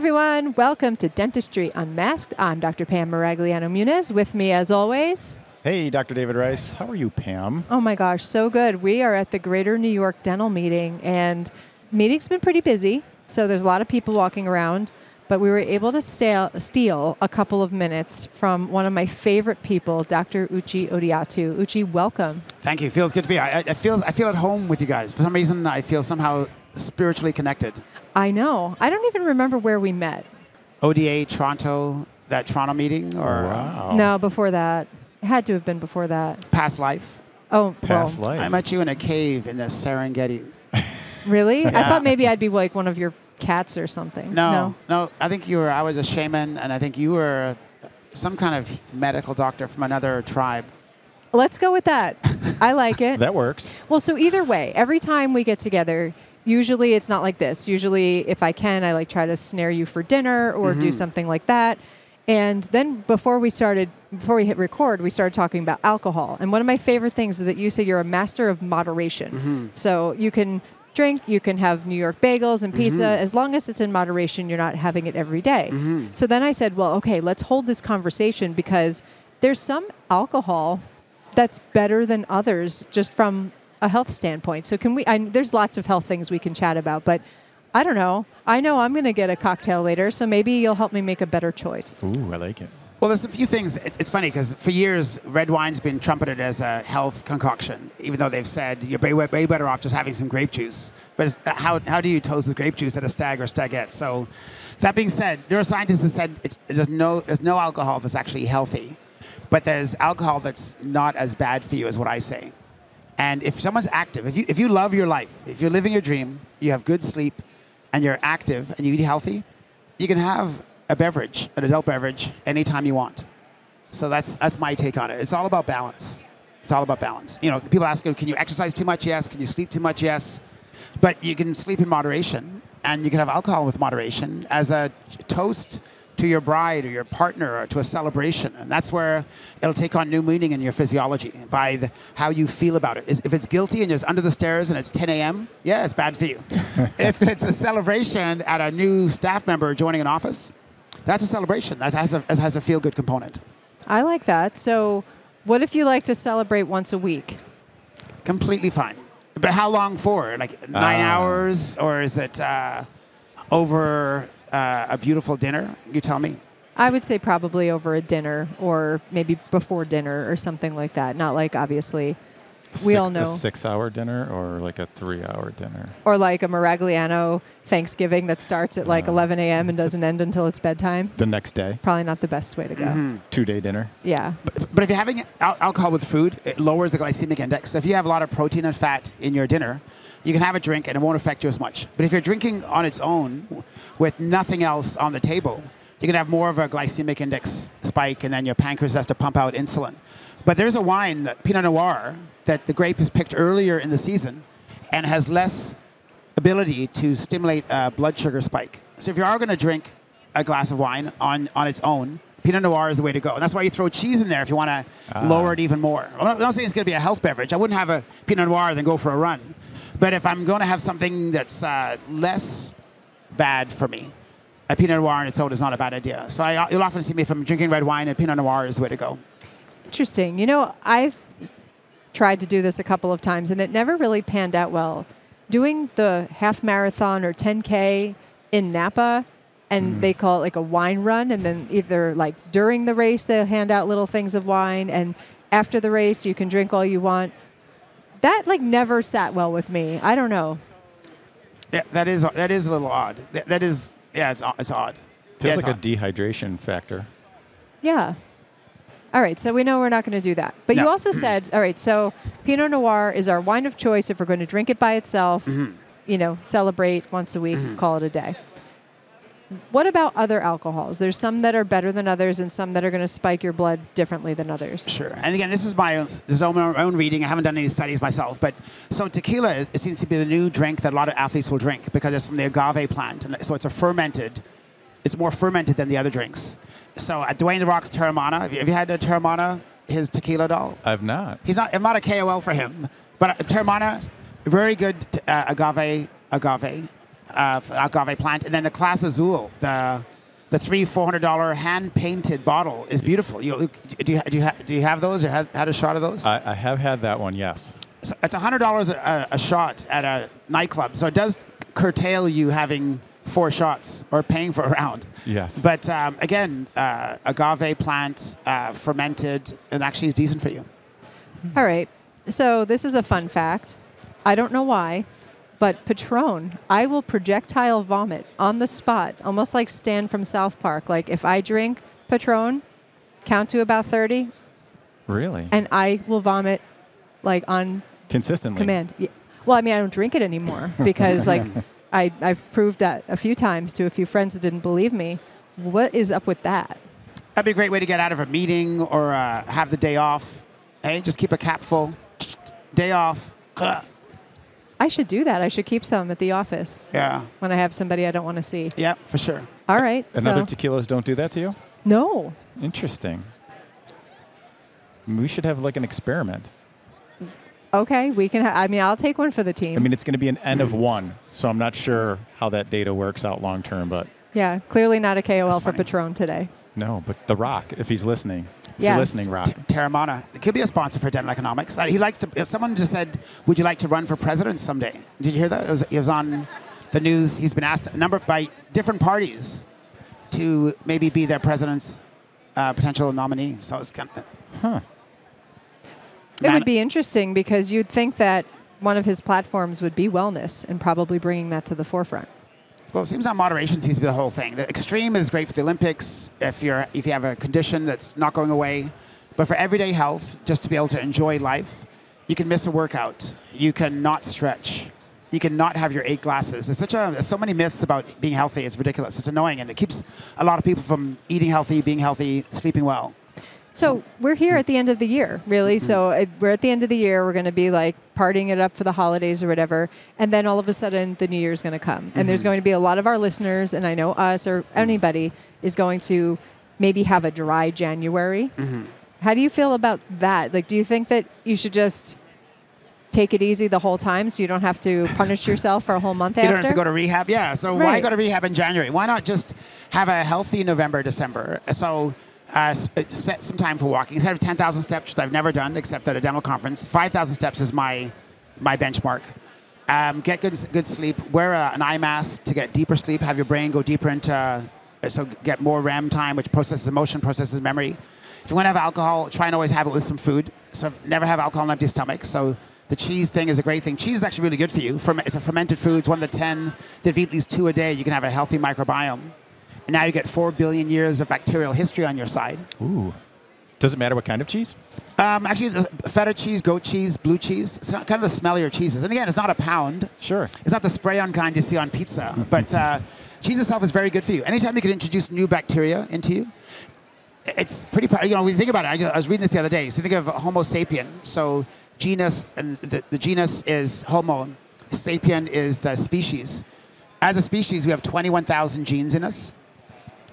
everyone. Welcome to Dentistry Unmasked. I'm Dr. Pam Maragliano Muniz. With me, as always, Hey, Dr. David Rice. How are you, Pam? oh my gosh, so good. We are at the Greater New York Dental Meeting, and meeting's been pretty busy. So there's a lot of people walking around, but we were able to steal, steal a couple of minutes from one of my favorite people, Dr. Uche Odiatu. Uche, welcome. Thank you. Feels good to be. here. I, I feel I feel at home with you guys. For some reason, I feel somehow spiritually connected. I know. I don't even remember where we met. ODA Toronto, that Toronto meeting, or uh, Wow. No, before that. It had to have been before that. past life. Oh, Past well, life. I met you in a cave in the Serengeti. Really? I thought maybe I'd be like one of your cats or something. No, no, I think you were. I was a shaman, and I think you were some kind of medical doctor from another tribe. Let's go with that. I like it. That works. well, so either way, every time we get together, usually it's not like this. Usually, if I can, I like try to snare you for dinner or do mm-hmm. something like that. And then before we started, before we hit record, we started talking about alcohol. And one of my favorite things is that you say you're a master of moderation. Mm-hmm. So you can drink, you can have New York bagels and pizza. Mm-hmm. As long as it's in moderation, you're not having it every day. So then I said, well, okay, let's hold this conversation because there's some alcohol that's better than others just from a health standpoint. So can we? I, there's lots of health things we can chat about, but I don't know. I know I'm going to get a cocktail later, so maybe you'll help me make a better choice. Ooh, I like it. Well, there's a few things. It's funny because for years, red wine's been trumpeted as a health concoction, even though they've said you're way, way better off just having some grape juice. But uh, how, how do you toast with grape juice at a stag or stagette? So, that being said, neuroscientists have said it's, there's, no, there's no alcohol that's actually healthy, but there's alcohol that's not as bad for you, is what I say. And if someone's active, if you, if you love your life, if you're living your dream, you have good sleep, and you're active and you eat healthy, you can have a beverage, an adult beverage, anytime you want. So that's that's my take on it. It's all about balance. It's all about balance. You know, people ask, you, can you exercise too much? Yes. Can you sleep too much? Yes. But you can sleep in moderation, and you can have alcohol with moderation as a toast to your bride or your partner or to a celebration. And that's where it'll take on new meaning in your physiology by the, how you feel about it. If it's guilty and it's under the stairs and it's 10 a.m., yeah, it's bad for you. if it's a celebration at a new staff member joining an office, that's a celebration. That has a, has a feel good component. I like that. So, what if you like to celebrate once a week? Completely fine. But how long for? Like nine Ah. hours? Or is it uh, over uh, a beautiful dinner? You tell me. I would say probably over a dinner or maybe before dinner or something like that. Not like obviously, we all know. A six hour dinner or like a three hour dinner? or like a Maragliano Thanksgiving that starts at like 11 a.m. and doesn't end until it's bedtime. The next day? Probably not the best way to go. Mm-hmm. Two day dinner? Yeah. But if you're having al- alcohol with food, it lowers the glycemic index. So if you have a lot of protein and fat in your dinner, you can have a drink and it won't affect you as much. But if you're drinking on its own with nothing else on the table, you can have more of a glycemic index spike and then your pancreas has to pump out insulin. But there's a wine, Pinot Noir, that the grape is picked earlier in the season and has less ability to stimulate a blood sugar spike. So if you are going to drink a glass of wine on, on its own, Pinot Noir is the way to go. And that's why you throw cheese in there if you want to ah. lower it even more. I'm not, I'm not saying it's going to be a health beverage. I wouldn't have a Pinot Noir then go for a run. But if I'm going to have something that's uh, less bad for me, a Pinot Noir on its own is not a bad idea. So I, you'll often see me if I'm drinking red wine, a Pinot Noir is the way to go. Interesting. You know, I've tried to do this a couple of times and it never really panned out well. Doing the half marathon or 10K in Napa, and they call it like a wine run, and then either like during the race, they'll hand out little things of wine, and after the race, you can drink all you want. That like never sat well with me. I don't know. Yeah, that is that is a little odd. That, that is yeah, it's it's odd. Feels Yeah, it's like a dehydration factor. Yeah. All right, so we know we're not going to do that. But you also said, all right, so Pinot Noir is our wine of choice if we're going to drink it by itself, Mm-hmm. you know, celebrate once a week, call it a day. What about other alcohols? There's some that are better than others and some that are going to spike your blood differently than others. Sure. And again, this is my own, this is my own reading. I haven't done any studies myself, but so tequila is, it seems to be the new drink that a lot of athletes will drink because it's from the agave plant, and so it's a fermented. It's more fermented than the other drinks. So at Dwayne the Rock's Teremana, have you, have you had a Teremana? His tequila doll. I've not. He's not. I'm not a KOL for him, but uh, Teremana, very good uh, agave agave. Uh, agave plant, and then the Clase Azul, the the three four hundred dollar hand painted bottle is beautiful. You, do you do you, ha- do you have those or have had a shot of those? I, I have had that one, yes. So it's hundred dollars a, a shot at a nightclub, so it does curtail you having four shots or paying for a round. Yes. But um, again, uh, agave plant uh, fermented and actually is decent for you. All right. So this is a fun fact. I don't know why, but Patron, I will projectile vomit on the spot, almost like Stan from South Park. Like if I drink Patron, count to about 30, Really? and I will vomit like on Consistently. command. Yeah. Well, I mean, I don't drink it anymore because like I, I've proved that a few times to a few friends that didn't believe me. What is up with that? That'd be a great way to get out of a meeting or uh, have the day off. Hey, just keep a cap full. Day off. Ugh. I should do that. I should keep some at the office Yeah. when I have somebody I don't want to see. Yeah, for sure. All right. And other tequilas don't do that to you? no. Interesting. We should have like an experiment. Okay, we can. Ha- I mean, I'll take one for the team. I mean, it's going to be an N of one, so I'm not sure how that data works out long term, but yeah, clearly not a KOL for funny. Patron today. no. But The Rock, if he's listening, if Yes. you're listening, Rock. T- Teremana. It could be a sponsor for Dental Economics. Uh, he likes to. If someone just said, "Would you like to run for president someday?" Did you hear that? It was, it was on the news. He's been asked a number by different parties to maybe be their president's uh, potential nominee. So it's kind of. Huh. It Man- would be interesting because you'd think that one of his platforms would be wellness and probably bringing that to the forefront. Well, it seems that moderation seems to be the whole thing. The extreme is great for the Olympics if you're if you have a condition that's not going away, but for everyday health, just to be able to enjoy life, you can miss a workout, you can not stretch, you can not have your eight glasses. There's such a there's so many myths about being healthy. It's ridiculous. It's annoying, and it keeps a lot of people from eating healthy, being healthy, sleeping well. So we're here at the end of the year, really. So mm-hmm. it, we're at the end of the year. We're going to be like partying it up for the holidays or whatever, and then all of a sudden the new year's going to come, and there's mm-hmm. going to be a lot of our listeners, and I know us or anybody is going to maybe have a dry January. Mm-hmm. How do you feel about that? Like, do you think that you should just take it easy the whole time so you don't have to punish yourself for a whole month You after? don't have to go to rehab. Yeah. So why go to rehab in January? Why not just have a healthy November, December? So uh, uh, set some time for walking. Instead of 10,000 steps, which I've never done except at a dental conference, 5,000 steps is my my benchmark. Um, get good, good sleep. Wear a, an eye mask to get deeper sleep. Have your brain go deeper into, uh, so get more REM time, which processes emotion, processes memory. If you want to have alcohol, try and always have it with some food. So never have alcohol on an empty stomach. So the cheese thing is a great thing. Cheese is actually really good for you. It's a fermented food. It's one of the 10 that if you eat at least two a day, you can have a healthy microbiome. And now you get four billion years of bacterial history on your side. Ooh. Does it matter what kind of cheese? Um, actually, the feta cheese, goat cheese, blue cheese, it's kind of the smellier cheeses. And again, it's not a pound. Sure. It's not the spray-on kind you see on pizza, but uh, cheese itself is very good for you. Anytime you can introduce new bacteria into you, it's pretty. You know, when you think about it, I, was reading this the other day. So you think of Homo sapien. So genus, and the, the genus is Homo. Sapien is the species. As a species, we have 21,000 genes in us.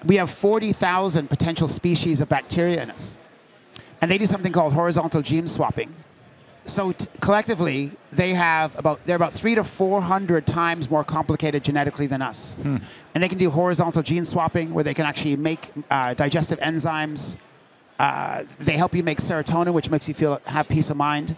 We have 40,000 potential species of bacteria in us, and they do something called horizontal gene swapping. So t- collectively, they have about they're about three to four hundred times more complicated genetically than us, and they can do horizontal gene swapping, where they can actually make uh, digestive enzymes. Uh, they help you make serotonin, which makes you feel have peace of mind.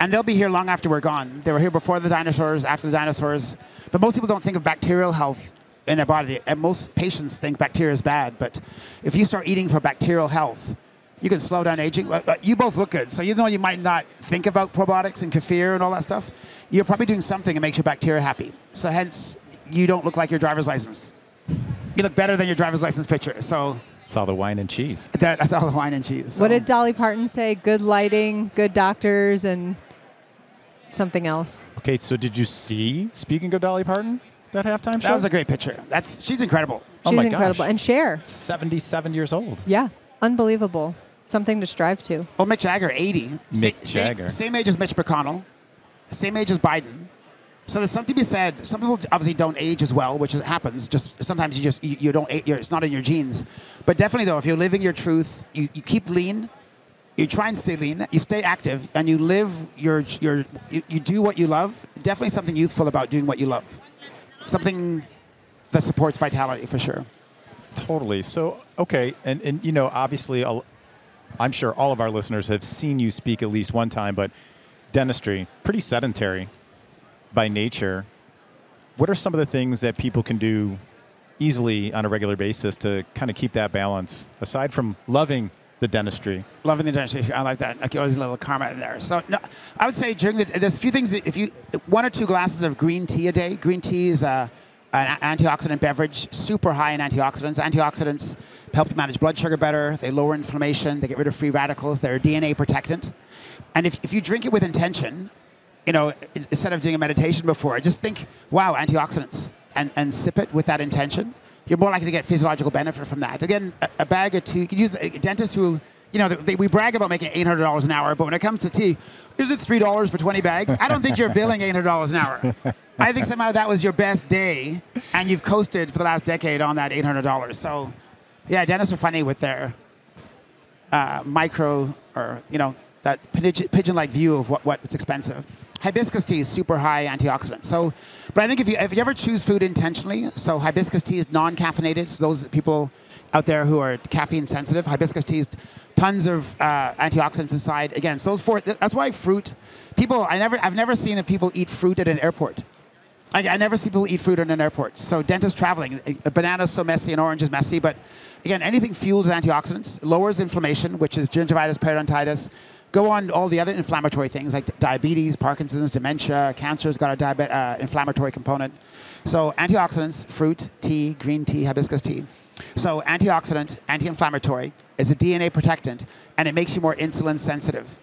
And they'll be here long after we're gone. They were here before the dinosaurs, after the dinosaurs. But most people don't think of bacterial health in their body. And most patients think bacteria is bad. But if you start eating for bacterial health, you can slow down aging. But- uh, but You both look good. So even though you might not think about probiotics and kefir and all that stuff, you're probably doing something that makes your bacteria happy. So hence, you don't look like your driver's license. You look better than your driver's license picture. So It's all the wine and cheese. that, that's all the wine and cheese. What did Dolly Parton say? Good lighting, good doctors, and something else. Okay, so did you see, speaking of Dolly Parton, that halftime show? That was a great picture. That's she's incredible. Oh She's my incredible. gosh. And Cher. 77 years old. Yeah. Unbelievable. Something to strive to. Oh, Mick Jagger, 80. Mick Sa- Jagger. Same, age as Mitch McConnell, same age as Biden. So there's something to be said. Some people obviously don't age as well, which happens. Just sometimes you just you, you don't. a- You're, it's not in your genes. But definitely though, if you're living your truth, you, you keep lean. You try and stay lean. You stay active, and you live your your. You, you do what you love. Definitely something youthful about doing what you love. Something that supports vitality for sure. Totally. So, okay, and and you know, obviously, I'll- I'm sure all of our listeners have seen you speak at least one time, but dentistry pretty sedentary by nature. What are some of the things that people can do easily on a regular basis to kind of keep that balance aside from loving the dentistry? Loving the dentistry. I like that. Like always a little karma in there. So no, I would say during the there's a few things that if you one or two glasses of green tea a day. Green tea is a, an antioxidant beverage, super high in antioxidants. Antioxidants help you manage blood sugar better. They lower inflammation. They get rid of free radicals. They're a DNA protectant. And if, if you drink it with intention, you know, instead of doing a meditation before, just think, wow, antioxidants, and, and sip it with that intention. You're more likely to get physiological benefit from that. Again, a, a bag of tea, you can use a dentist who, you know, they, we brag about making $800 an hour, but when it comes to tea, is it $3 for 20 bags? I don't think you're billing $800 an hour. I think somehow that was your best day, and you've coasted for the last decade on that $800. So, yeah, dentists are funny with their uh, micro or you know that pigeon- pigeon-like view of what, what's expensive. Hibiscus tea is super high antioxidant. So, but I think if you if you ever choose food intentionally, so hibiscus tea is non-caffeinated. So those people out there who are caffeine sensitive, hibiscus tea is tons of uh, antioxidants inside. Again, so those four. That's why fruit. People, I never, I've never seen if people eat fruit at an airport. I, I never see people eat fruit in an airport. So dentists traveling, a, a banana's so messy, an orange is messy. But again, anything fueled with antioxidants lowers inflammation, which is gingivitis, periodontitis. Go on all the other inflammatory things like diabetes, Parkinson's, dementia, cancer's got a diabe- uh, inflammatory component. So antioxidants, fruit, tea, green tea, hibiscus tea. So antioxidant, anti-inflammatory, is a DNA protectant, and it makes you more insulin sensitive.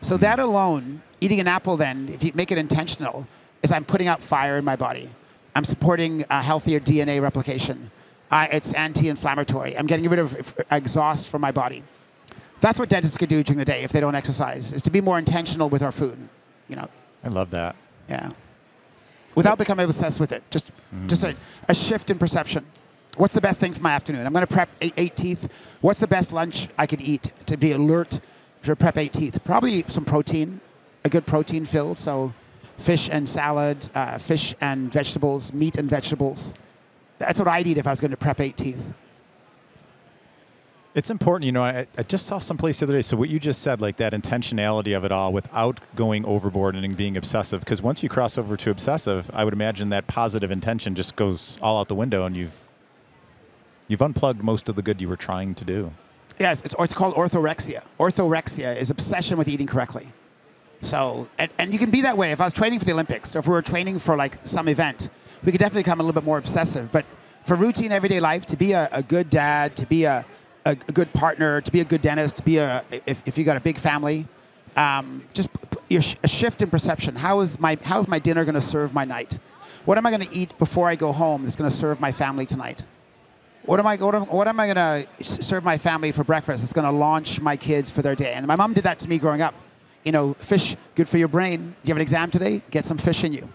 So that alone, eating an apple then, if you make it intentional, is I'm putting out fire in my body. I'm supporting a healthier DNA replication. I, it's anti-inflammatory. I'm getting rid of exhaust from my body. That's what dentists could do during the day if they don't exercise, is to be more intentional with our food. You know, I love that. yeah. Without becoming obsessed with it. Just, just a, a shift in perception. What's the best thing for my afternoon? I'm going to prep eight, eight teeth. What's the best lunch I could eat to be alert to prep eight teeth? Probably some protein, a good protein fill. So fish and salad, uh, fish and vegetables, meat and vegetables. That's what I'd eat if I was going to prep eight teeth. It's important, you know. I, I just saw someplace the other day. So what you just said, like that intentionality of it all, without going overboard and being obsessive. Because once you cross over to obsessive, I would imagine that positive intention just goes all out the window, and you've you've unplugged most of the good you were trying to do. Yes, it's, it's called orthorexia. Orthorexia is obsession with eating correctly. So, and, and you can be that way. If I was training for the Olympics, or if we were training for like some event, we could definitely become a little bit more obsessive. But for routine everyday life, to be a, a good dad, to be a, a, good partner, to be a good dentist, to be a, if, if you got a big family, um, just a shift in perception. How is my, how is my dinner going to serve my night? What am I going to eat before I go home that's going to serve my family tonight? What am I? What am, what am I going to serve my family for breakfast? It's going to launch my kids for their day. And my mom did that to me growing up. You know, fish good for your brain. You have an exam today. Get some fish in you.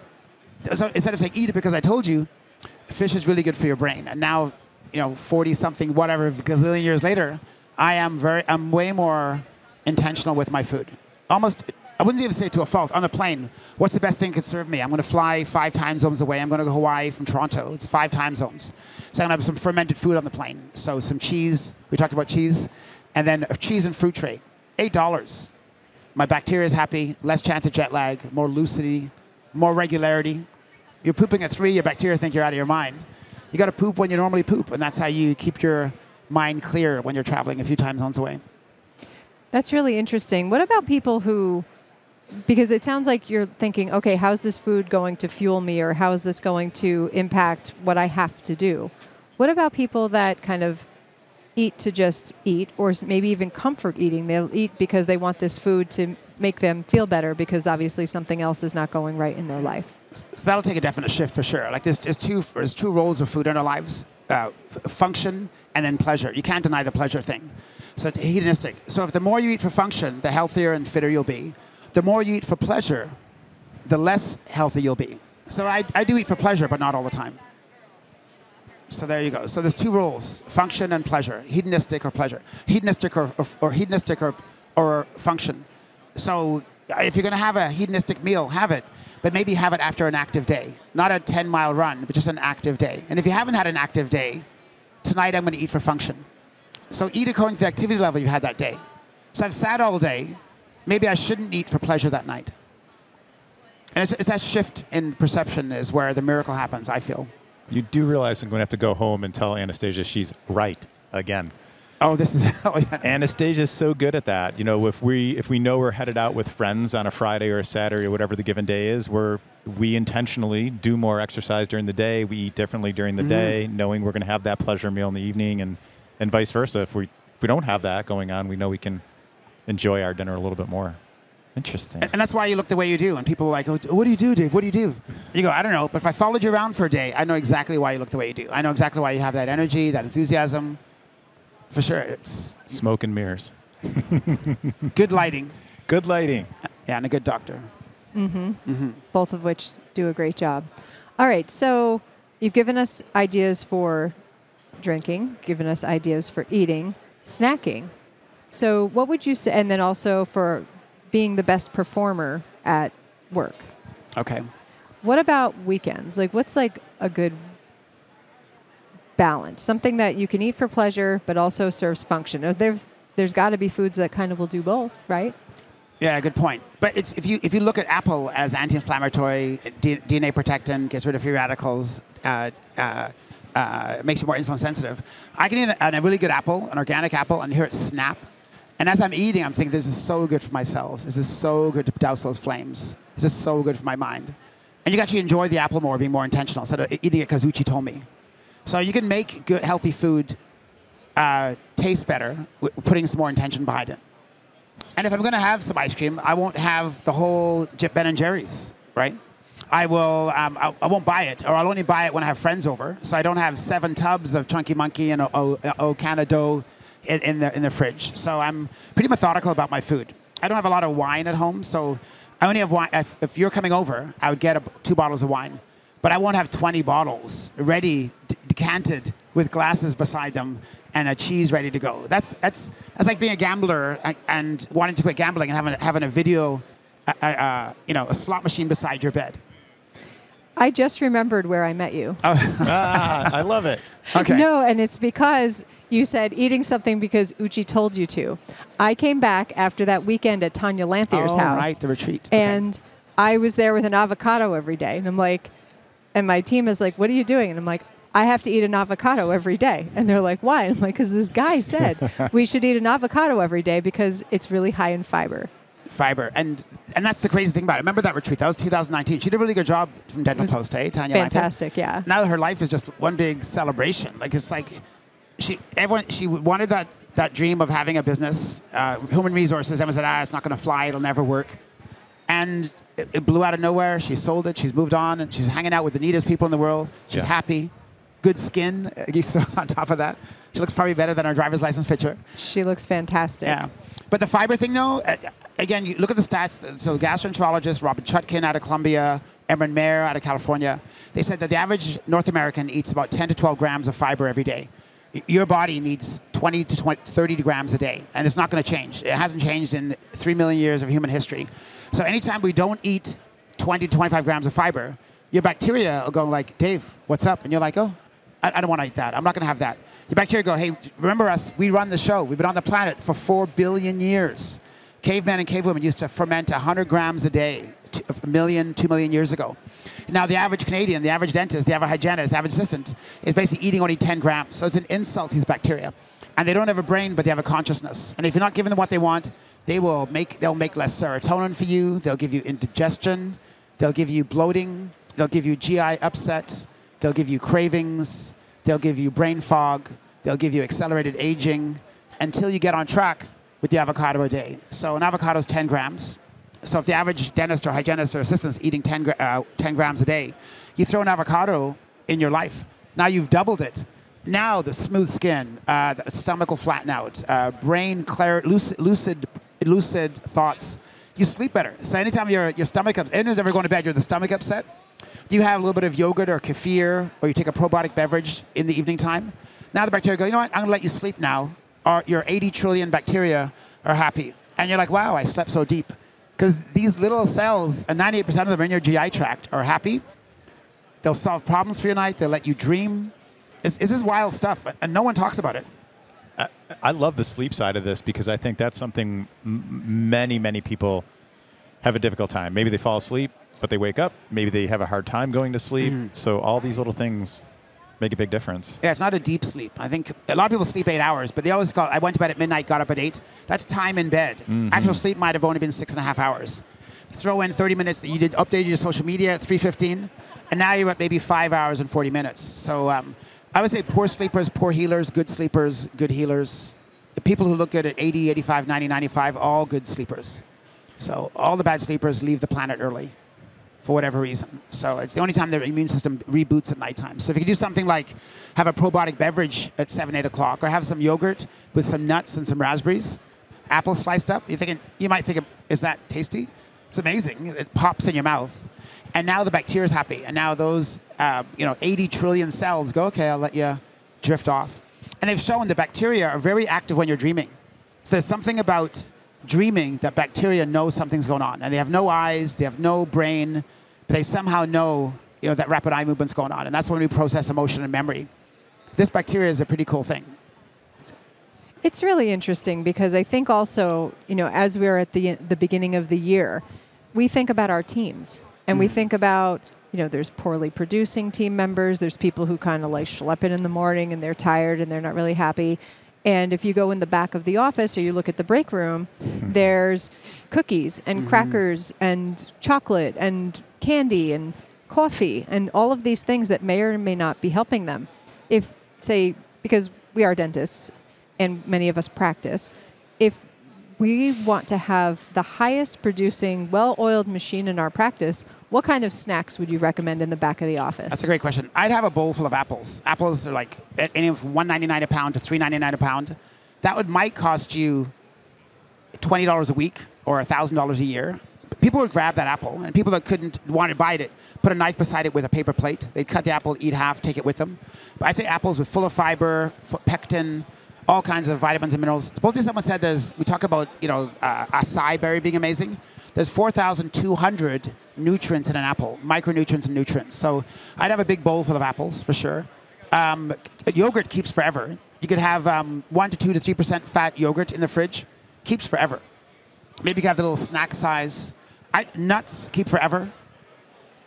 So instead of saying eat it because I told you, fish is really good for your brain. And now, you know, forty something, whatever, gazillion years later, I am very. I'm way more intentional with my food. Almost. I wouldn't even say to a fault. On a plane, what's the best thing could serve me? I'm going to fly five time zones away. I'm going to go Hawaii from Toronto. It's five time zones. So I'm going to have some fermented food on the plane. So some cheese. We talked about cheese. And then a cheese and fruit tray. $8. My bacteria is happy. Less chance of jet lag. More lucidity. More regularity. You're pooping at three. Your bacteria think you're out of your mind. You got to poop when you normally poop. And that's how you keep your mind clear when you're traveling a few time zones away. That's really interesting. What about people who, because it sounds like you're thinking, okay, how's this food going to fuel me or how is this going to impact what I have to do? What about people that kind of eat to just eat or maybe even comfort eating? They'll eat because they want this food to make them feel better because obviously something else is not going right in their life. So that'll take a definite shift for sure. Like there's, there's two there's two roles of food in our lives: uh, function and then pleasure. You can't deny the pleasure thing. So it's hedonistic. So if the more you eat for function, the healthier and fitter you'll be. The more you eat for pleasure, the less healthy you'll be. So I, I do eat for pleasure, but not all the time. So there you go. So there's two rules: function and pleasure, hedonistic or pleasure, hedonistic or, or, or hedonistic or, or function. So if you're going to have a hedonistic meal, have it. But maybe have it after an active day. Not a 10 mile run, but just an active day. And if you haven't had an active day, tonight I'm going to eat for function. So eat according to the activity level you had that day. So I've sat all day. Maybe I shouldn't eat for pleasure that night. And it's, it's that shift in perception is where the miracle happens, I feel. You do realize I'm going to have to go home and tell Anastasia she's right again. Oh, this is. Oh, yeah. Anastasia's so good at that. You know, if we if we know we're headed out with friends on a Friday or a Saturday or whatever the given day is, we're we intentionally do more exercise during the day. We eat differently during the mm-hmm. day, knowing we're going to have that pleasure meal in the evening, and and vice versa. If we if we don't have that going on, we know we can enjoy our dinner a little bit more. Interesting. And that's why you look the way you do. And people are like, oh, what do you do, Dave? What do you do? You go, I don't know. But if I followed you around for a day, I know exactly why you look the way you do. I know exactly why you have that energy, that enthusiasm. For sure. It's Smoke and mirrors. good lighting. Good lighting. Yeah, and a good doctor. Mm-hmm. Mm-hmm. both of which do a great job. All right, so you've given us ideas for drinking, given us ideas for eating, snacking. So, what would you say, and then also for being the best performer at work? Okay. What about weekends? Like, what's like a good balance? Something that you can eat for pleasure, but also serves function. There's there's got to be foods that kind of will do both, right? Yeah, good point. But if you if you look at apple as anti-inflammatory, DNA protectant, gets rid of free radicals, uh, uh, uh, makes you more insulin sensitive. I can eat a, a really good apple, an organic apple, and hear it snap. And as I'm eating, I'm thinking, this is so good for my cells. This is so good to douse those flames. This is so good for my mind. And you actually enjoy the apple more, being more intentional instead of eating it because Uche told me. So you can make good, healthy food uh, taste better, w- putting some more intention behind it. And if I'm going to have some ice cream, I won't have the whole Ben and Jerry's, right? I will. Um, I, I won't buy it, or I'll only buy it when I have friends over. So I don't have seven tubs of Chunky Monkey and O, Canada in, in the in the fridge. So I'm pretty methodical about my food. I don't have a lot of wine at home, so I only have wine. If, if you're coming over, I would get a, two bottles of wine, but I won't have 20 bottles ready, decanted with glasses beside them and a cheese ready to go. That's that's that's like being a gambler and, and wanting to quit gambling and having having a video, uh, uh, you know, a slot machine beside your bed. I just remembered where I met you. ah, I love it. Okay. No, and it's because you said eating something because Uche told you to. I came back after that weekend at Tanya Lanthier's oh, house. right, the retreat. Okay. And I was there with an avocado every day. And I'm like, and my team is like, what are you doing? And I'm like, I have to eat an avocado every day. And they're like, why? I'm like, because this guy said we should eat an avocado every day because it's really high in fiber. fiber, and and that's the crazy thing about it. Remember that retreat? That was 2019. She did a really good job from Dental Post, eh? Tanya Lanthier? Fantastic, yeah. Now her life is just one big celebration. Like it's like she everyone she wanted that that dream of having a business, uh, human resources. Everyone said, ah, it's not going to fly. It'll never work, and. It, it blew out of nowhere. She sold it. She's moved on, and she's hanging out with the neatest people in the world. She's Yeah. happy, good skin. uh, You saw on top of that, she looks probably better than her driver's license picture. She looks fantastic. Yeah. But the fiber thing, though, again, you look at the stats. So, gastroenterologist Robynne Chutkan out of Columbia, Emeran Mayer out of California, they said that the average North American eats about 10 to 12 grams of fiber every day. Your body needs 20 to 20, 30 grams a day, and it's not going to change. It hasn't changed in 3 million years of human history. So, anytime we don't eat 20 to 25 grams of fiber, your bacteria will go like, Dave, what's up? And you're like, oh, I, I don't want to eat that. I'm not going to have that. Your bacteria go, hey, remember us? We run the show. We've been on the planet for four billion years. Cavemen and cavewomen used to ferment 100 grams a day, a million, two million years ago. Now, the average Canadian, the average dentist, the average hygienist, the average assistant is basically eating only 10 grams. So it's an insult to these bacteria. And they don't have a brain, but they have a consciousness. And if you're not giving them what they want, they will make, they'll make less serotonin for you. They'll give you indigestion. They'll give you bloating. They'll give you GI upset. They'll give you cravings. They'll give you brain fog. They'll give you accelerated aging until you get on track with the avocado a day. So an avocado is 10 grams. So if the average dentist or hygienist or assistant is eating 10, uh, 10 grams a day, you throw an avocado in your life. Now you've doubled it. Now the smooth skin, uh, the stomach will flatten out, uh, brain clear, lucid, lucid, lucid thoughts. You sleep better. So anytime your your stomach, up, anyone's ever going to bed, you're the stomach upset. You have a little bit of yogurt or kefir, or you take a probiotic beverage in the evening time. Now the bacteria go, you know what? I'm going to let you sleep now. Your 80 trillion bacteria are happy, and you're like, wow, I slept so deep Because these little cells, and 98% of them in your GI tract, are happy. They'll solve problems for your night. They'll let you dream. This is wild stuff, and no one talks about it. I love the sleep side of this because I think that's something m- many, many people have a difficult time. Maybe they fall asleep, but they wake up. Maybe they have a hard time going to sleep. So all these little things make a big difference. Yeah, it's not a deep sleep. I think a lot of people sleep eight hours, but they always call. I went to bed at midnight, got up at eight. That's time in bed. Actual sleep might have only been six and a half hours. Throw in 30 minutes that you did update your social media at 3:15, and now you're at maybe five hours and 40 minutes. So um, I would say poor sleepers, poor healers, good sleepers, good healers. The people who look good at 80, 85, 90, 95, all good sleepers. So all the bad sleepers leave the planet early for whatever reason. So it's the only time their immune system reboots at nighttime. So if you could do something like have a probiotic beverage at 7, 8 o'clock, or have some yogurt with some nuts and some raspberries, apples sliced up, you thinking you might think, is that tasty? It's amazing. It pops in your mouth. And now the bacteria is happy. And now those, uh, you know, 80 trillion cells go, okay, I'll let you drift off. And they've shown the bacteria are very active when you're dreaming. So there's something about dreaming that bacteria know something's going on. And they have no eyes, they have no brain, but they somehow know, you know, that rapid eye movement's going on. And that's when we process emotion and memory. This bacteria is a pretty cool thing. It's really interesting because I think also, you know, as we're at the the beginning of the year, we think about our teams and we mm. think about, you know, there's poorly producing team members, there's people who kind of like schlep it in the morning and they're tired and they're not really happy. And if you go in the back of the office or you look at the break room, mm-hmm. there's cookies and mm-hmm. crackers and chocolate and candy and coffee and all of these things that may or may not be helping them. If, say, because we are dentists and many of us practice, if we want to have the highest producing, well oiled machine in our practice, what kind of snacks would you recommend in the back of the office? That's a great question. I'd have a bowl full of apples. Apples are like anywhere from one ninety nine a pound to three ninety nine a pound. That would might cost you twenty dollars a week or thousand dollars a year. People would grab that apple, and people that couldn't want to buy it, put a knife beside it with a paper plate. They'd cut the apple, eat half, take it with them. But I'd say apples with full of fiber, pectin, all kinds of vitamins and minerals. Supposedly, someone said there's. We talk about you know uh, acai berry being amazing. There's 4,200 nutrients in an apple, micronutrients and nutrients. So I'd have a big bowl full of apples for sure. Um, yogurt keeps forever. You could have um, one to two to three percent fat yogurt in the fridge, keeps forever. Maybe you could have the little snack size. I, nuts keep forever.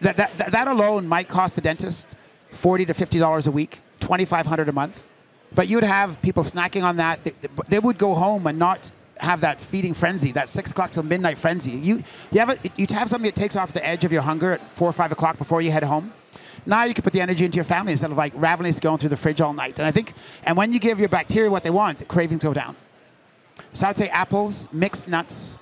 That, that, that, alone might cost the dentist forty to fifty dollars a week, twenty five hundred a month. But you'd have people snacking on that. They, they would go home and not have that feeding frenzy, that six o'clock till midnight frenzy. You you have a, you'd have something that takes off the edge of your hunger at four or five o'clock before you head home. Now you can put the energy into your family instead of like ravenously going through the fridge all night. And I think, and when you give your bacteria what they want, the cravings go down. So I'd say apples, mixed nuts,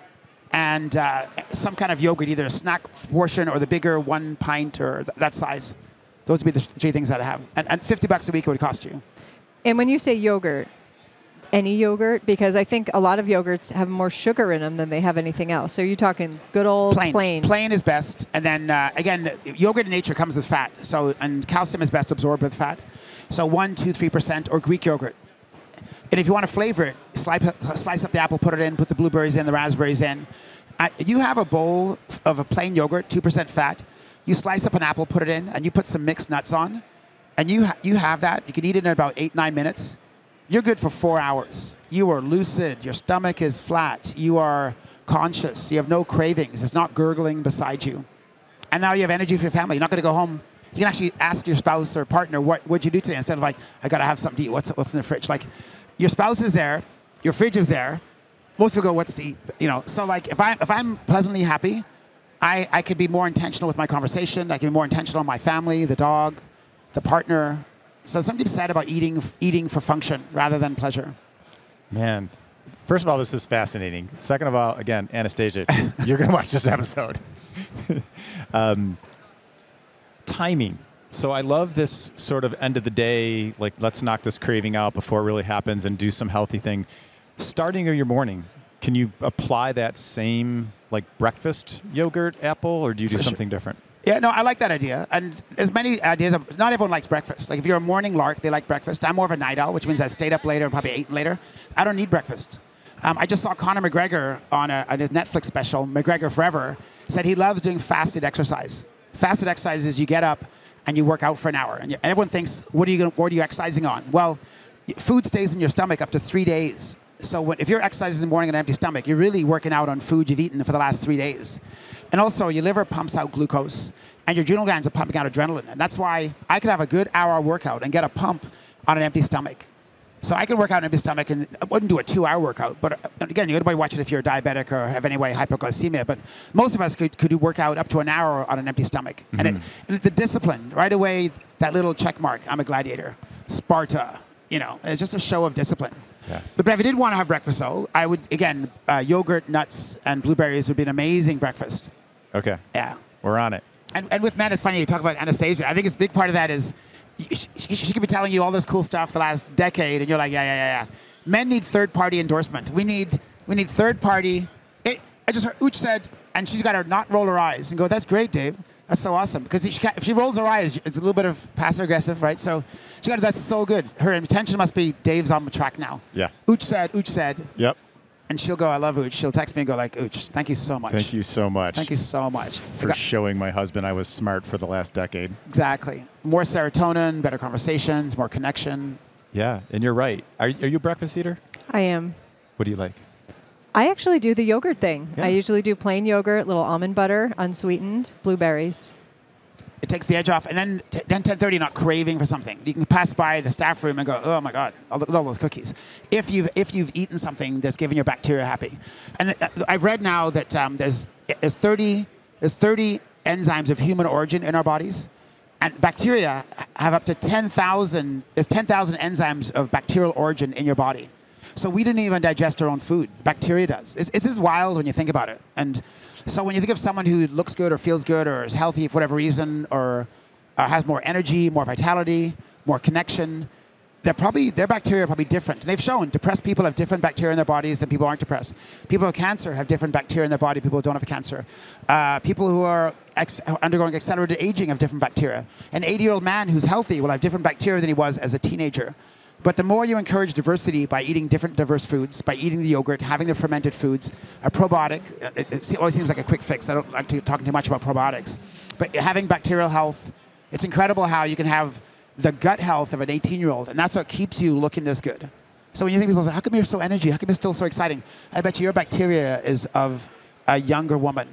and uh, some kind of yogurt, either a snack portion or the bigger one pint or th- that size. Those would be the three things that I'd have. And, and 50 bucks a week it would cost you. And when you say yogurt, any yogurt, because I think a lot of yogurts have more sugar in them than they have anything else. So you're talking good old Plain. plain. Plain is best. And then, uh, again, yogurt in nature comes with fat. So, and calcium is best absorbed with fat. So, one, two, three percent or Greek yogurt. And if you want to flavor it, slice, slice up the apple, put it in, put the blueberries in, the raspberries in. Uh, you have a bowl of a plain yogurt, 2% fat. You slice up an apple, put it in, and you put some mixed nuts on. And you, ha- you have that. You can eat it in about eight, nine minutes. You're good for four hours. You are lucid. Your stomach is flat. You are conscious. You have no cravings. It's not gurgling beside you. And now you have energy for your family. You're not going to go home. You can actually ask your spouse or partner, what what'd you do today? Instead of like, I got to have something to eat. What's, what's in the fridge? Like, your spouse is there. Your fridge is there. Most people go, what's to eat? You know, so like if, I, if I'm pleasantly happy, I, I could be more intentional with my conversation. I can be more intentional on my family, the dog, the partner. So something said about eating, eating for function rather than pleasure. Man, first of all, this is fascinating. Second of all, again, Anastasia, you're going to watch this episode. um, timing. So I love this sort of end of the day, like let's knock this craving out before it really happens and do some healthy thing. Starting of your morning, can you apply that same like breakfast yogurt apple, or do you do sure. something different? Yeah, no, I like that idea. And as many ideas, not everyone likes breakfast. Like if you're a morning lark, they like breakfast. I'm more of a night owl, which means I stayed up later and probably ate later. I don't need breakfast. Um, I just saw Conor McGregor on, a, on his Netflix special, McGregor Forever, said he loves doing fasted exercise. Fasted exercise is you get up and you work out for an hour, and, you, and everyone thinks, what are you gonna, what are you exercising on? Well, food stays in your stomach up to three days. So when, if you're exercising in the morning on an empty stomach, you're really working out on food you've eaten for the last three days. And also, your liver pumps out glucose, and your adrenal glands are pumping out adrenaline. And that's why I could have a good hour workout and get a pump on an empty stomach. So I can work out on an empty stomach, and I wouldn't do a two-hour workout. But uh, again, you gotta watch it if you're diabetic or have any way hypoglycemia. But most of us could, could do work out up to an hour on an empty stomach. And, it, and the discipline, right away, that little check mark, I'm a gladiator. Sparta, you know, it's just a show of discipline. Yeah. But, but if I did want to have breakfast, though, I would, again, uh, yogurt, nuts, and blueberries would be an amazing breakfast. Okay. Yeah. We're on it. And, and with men, it's funny you talk about Anastasia. I think it's a big part of that is she, she, she could be telling you all this cool stuff the last decade, and you're like, yeah, yeah, yeah, yeah. Men need third party endorsement. We need we need third party. It, I just heard Uch said, and she's got to not roll her eyes and go, that's great, Dave. That's so awesome. Because she, if she rolls her eyes, it's a little bit of passive aggressive, right? So she got it. that's so good. Her intention must be Dave's on the track now. Yeah. Ooch said, Ooch said, Yep. and she'll go, I love Ooch. She'll text me and go like, Ooch, thank you so much. Thank you so much. Thank you so much. for showing my husband I was smart for the last decade. Exactly. More serotonin, better conversations, more connection. Yeah, and you're right. Are, are you a breakfast eater? I am. What do you like? I actually do the yogurt thing. Yeah. I usually do plain yogurt, little almond butter, unsweetened, blueberries. It takes the edge off, and then t- then 10:30, not craving for something. You can pass by the staff room and go, "Oh my God, look at all those cookies." If you've if you've eaten something that's given your bacteria happy, and uh, I've read now that um, there's there's 30 there's 30 enzymes of human origin in our bodies, and bacteria have up to 10,000 there's 10,000 enzymes of bacterial origin in your body. So we didn't even digest our own food. Bacteria does. It's, it's just wild when you think about it. And so when you think of someone who looks good or feels good or is healthy for whatever reason or uh, has more energy, more vitality, more connection, they're probably their bacteria are probably different. And they've shown depressed people have different bacteria in their bodies than people aren't depressed. People with cancer have different bacteria in their body. People who don't have cancer. Uh, people who are ex- undergoing accelerated aging have different bacteria. An 80-year-old man who's healthy will have different bacteria than he was as a teenager. But the more you encourage diversity by eating different diverse foods, by eating the yogurt, having the fermented foods, a probiotic, uh, it, always seems like a quick fix. I don't like to talking too much about probiotics. But having bacterial health, it's incredible how you can have the gut health of an 18-year-old, and that's what keeps you looking this good. So when you think people say, how come you're so energy? How come you're still so exciting? I bet you your bacteria is of a younger woman.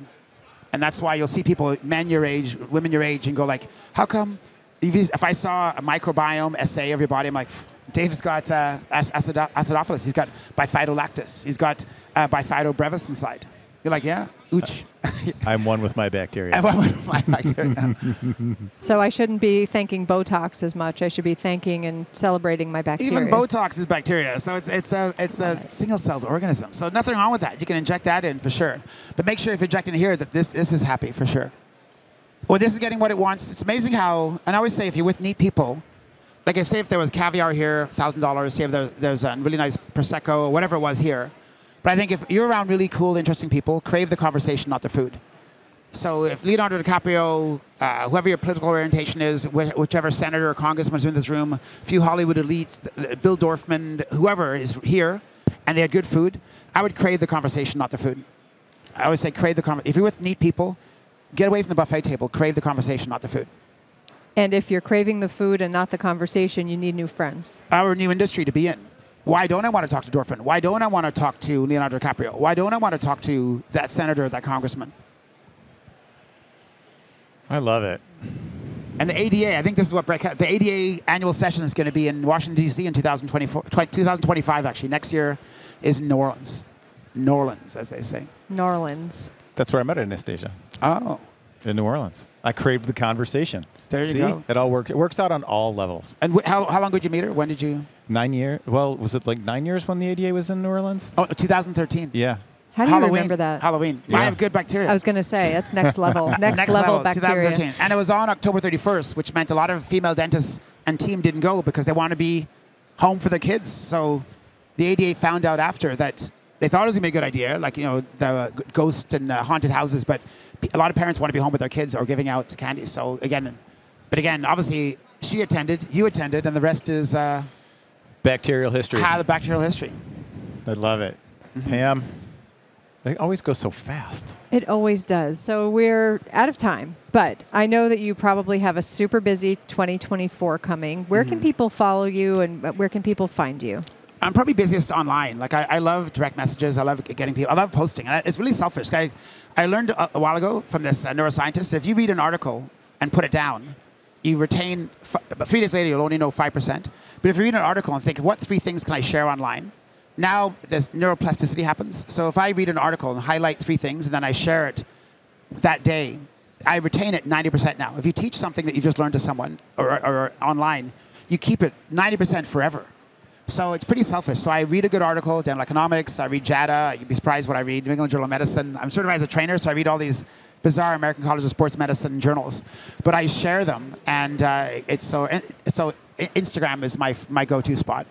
And that's why you'll see people, men your age, women your age, and go like, how come? If I saw a microbiome essay of your body, I'm like, Dave's got uh, ac- acidophilus. He's got bifidolactis. He's got uh, bifidobrevis inside. You're like, yeah, ooch. I'm one with my bacteria. I want my bacteria. So I shouldn't be thanking Botox as much. I should be thanking and celebrating my bacteria. Even Botox is bacteria, so it's it's a it's a single-celled organism. So nothing wrong with that. You can inject that in for sure, but make sure if you're injecting here that this this is happy for sure. Well, this is getting what it wants. It's amazing how, and I always say if you're with neat people, like I say if there was caviar here, thousand dollars. Say if there, there's a really nice prosecco or whatever it was here. But I think if you're around really cool, interesting people, crave the conversation, not the food. So if Leonardo DiCaprio, uh, whoever your political orientation is, wh- whichever senator or congressman is in this room, a few Hollywood elites, th- Bill Dorfman, whoever is here, and they had good food, I would crave the conversation, not the food. I always say crave the conversation. If you're with neat people, get away from the buffet table. Crave the conversation, not the food. And if you're craving the food and not the conversation, you need new friends. Our new industry to be in. Why don't I want to talk to Dorfman? Why don't I want to talk to Leonardo DiCaprio? Why don't I want to talk to that senator, that congressman? I love it. And the ADA, I think this is what Brett, the ADA annual session is going to be in Washington, D.C. in 2024, 2025, actually. Next year is New Orleans. New Orleans, as they say. New Orleans. That's where I met Anastasia Oh, in New Orleans. I craved the conversation. There you See? go. It all works. It works out on all levels. and wh- how, how long did you meet her? When did you? Nine year. Well, was it like nine years when the ADA was in New Orleans? Oh, 2013. Yeah. How do Halloween. you remember that? Halloween. Yeah. I have good bacteria. I was going to say that's next level. Next, level, bacteria. 2013. And it was on October 31st, which meant a lot of female dentists and team didn't go because they want to be home for their kids. So the ADA found out after that they thought it was going to be a good idea, like, you know, the ghosts and uh, haunted houses, but a lot of parents want to be home with their kids or giving out candy. So again, but again, obviously she attended, you attended, and the rest is uh, Bacterial history. how the bacterial history. I love it. Pam, they always go so fast. It always does. So we're out of time, but I know that you probably have a super busy 2024 coming. Where can people follow you and where can people find you? I'm probably busiest online. Like I, I love direct messages. I love getting people. I love posting. And I- it's really selfish. I, I learned a, a while ago from this uh, neuroscientist. If you read an article and put it down, you retain. But three days later, you'll only know five percent. But if you read an article and think, what three things can I share online? Now there's neuroplasticity happens. So if I read an article and highlight three things and then I share it that day, I retain it 90% now. If you teach something that you've just learned to someone or, or, or online, you keep it 90% forever. So it's pretty selfish. So I read a good article, dental economics, I read JADA, you'd be surprised what I read, New England Journal of Medicine. I'm certified as a trainer, so I read all these bizarre American College of Sports Medicine journals. But I share them, and uh, it's so, so Instagram is my, my go-to spot.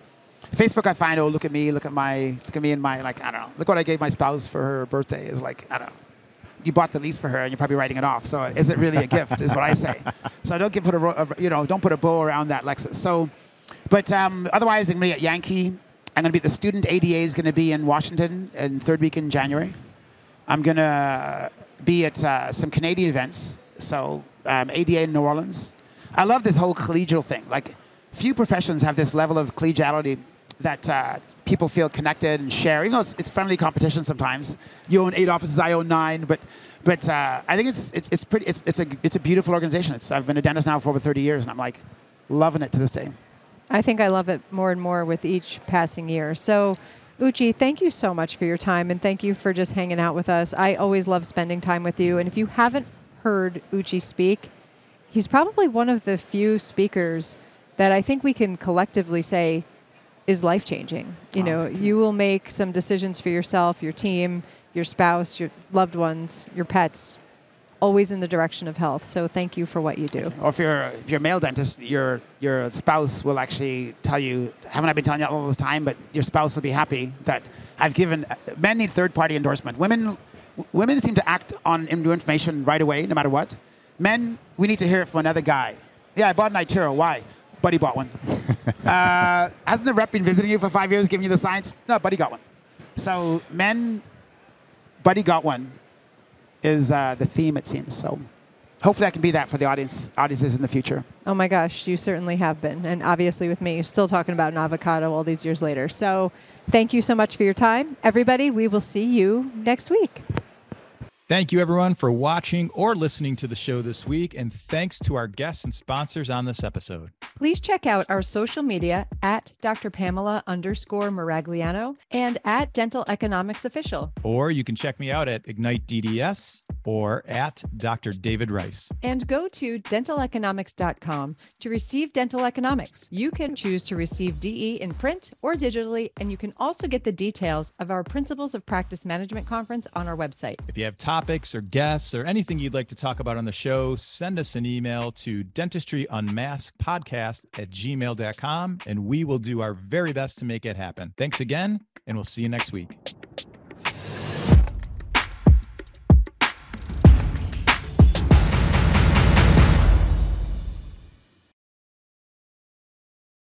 Facebook, I find, oh, look at me, look at my, look at me and my, like, I don't know, look what I gave my spouse for her birthday is like, I don't know. You bought the lease for her, and you're probably writing it off. So, is it really a gift? Is what I say. So, don't get put a, you know, don't put a bow around that Lexus. So, but um, otherwise, I'm going to be at Yankee. I'm going to be the student ADA is going to be in Washington in third week in January. I'm going to be at uh, some Canadian events. So um, ADA in New Orleans. I love this whole collegial thing. Like, few professions have this level of collegiality that uh, people feel connected and share. Even though it's, it's friendly competition sometimes. You own eight offices, I own nine, but but uh, I think it's it's it's pretty. It's it's a it's a beautiful organization. It's I've been a dentist now for over 30 years, and I'm like loving it to this day. I think I love it more and more with each passing year. So, Uche, thank you so much for your time and thank you for just hanging out with us. I always love spending time with you. And if you haven't heard Uche speak, he's probably one of the few speakers that I think we can collectively say is life changing. You know, you will make some decisions for yourself, your team, your spouse, your loved ones, your pets, always in the direction of health. So, thank you for what you do. Or if you're if you're a male dentist, your your spouse will actually tell you. Haven't I been telling you all this time? But your spouse will be happy that I've given. Men need third party endorsement. Women women seem to act on new information right away, no matter what. Men, we need to hear it from another guy. Yeah, I bought an iTero. Why? Buddy bought one. uh, hasn't the rep been visiting you for five years, giving you the science? No, Buddy got one. So men, Buddy got one is uh, the theme it seems. So hopefully I can be that for the audience audiences in the future. Oh my gosh, you certainly have been. And obviously, with me, still talking about an avocado all these years later. So, thank you so much for your time. Everybody, we will see you next week. Thank you, everyone, for watching or listening to the show this week. And thanks to our guests and sponsors on this episode. Please check out our social media at Dr. Pamela underscore Maragliano and at Dental Economics Official. Or you can check me out at Ignite DDS or at Dr. David Rice. And go to dentaleconomics.com to receive dental economics. You can choose to receive DE in print or digitally, and you can also get the details of our Principles of Practice Management conference on our website. If you have topics or guests or anything you'd like to talk about on the show, send us an email to dentistryunmasked podcast at gmail.com and we will do our very best to make it happen. Thanks again, and we'll see you next week.